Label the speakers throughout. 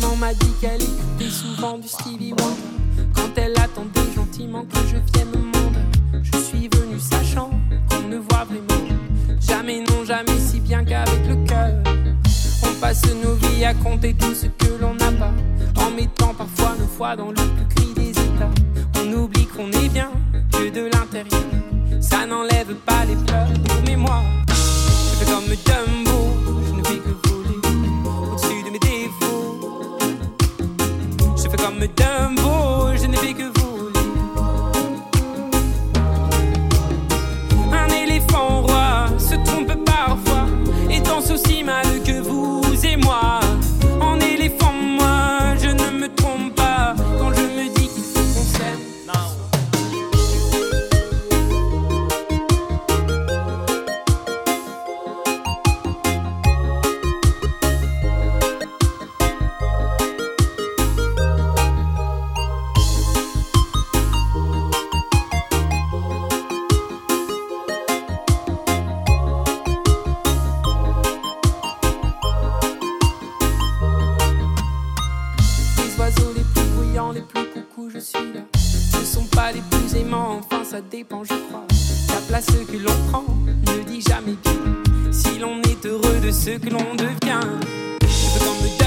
Speaker 1: écouté souvent du Stevie Wonder. Quand elle attendait gentiment que je vienne au monde, je suis venu sachant qu'on ne voit vraiment jamais, non, jamais si bien qu'avec le cœur. On passe nos vies à compter tout ce que l'on n'a pas, en mettant parfois nos foi dans le plus gris des états. On oublie qu'on est bien que de l'intérieur. Ça n'enlève pas comme Dumbo, je ne fais que voler. Un éléphant roi se trompe parfois et danse aussi mal que vous Ce sont pas les plus aimants, enfin ça dépend, je crois. La place que l'on prend ne dit jamais bien si l'on est heureux de ce que l'on devient. Je comme Dumbo,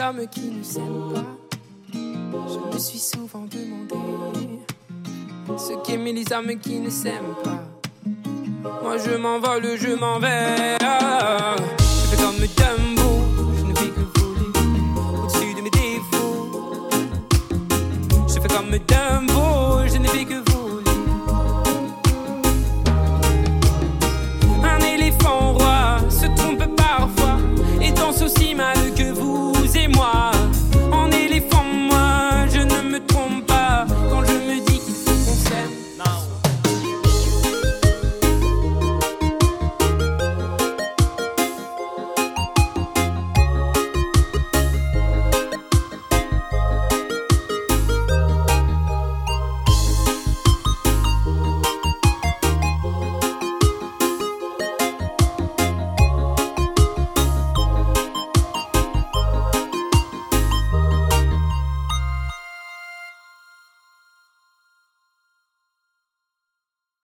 Speaker 1: hommes qui ne s'aiment pas. Je me suis souvent demandé ce qu'aiment les hommes qui ne s'aiment pas. Moi je m'envole, je m'en vais. Je fais comme Dumbo, je ne fais que voler au-dessus de mes défauts. Je fais comme Dumbo.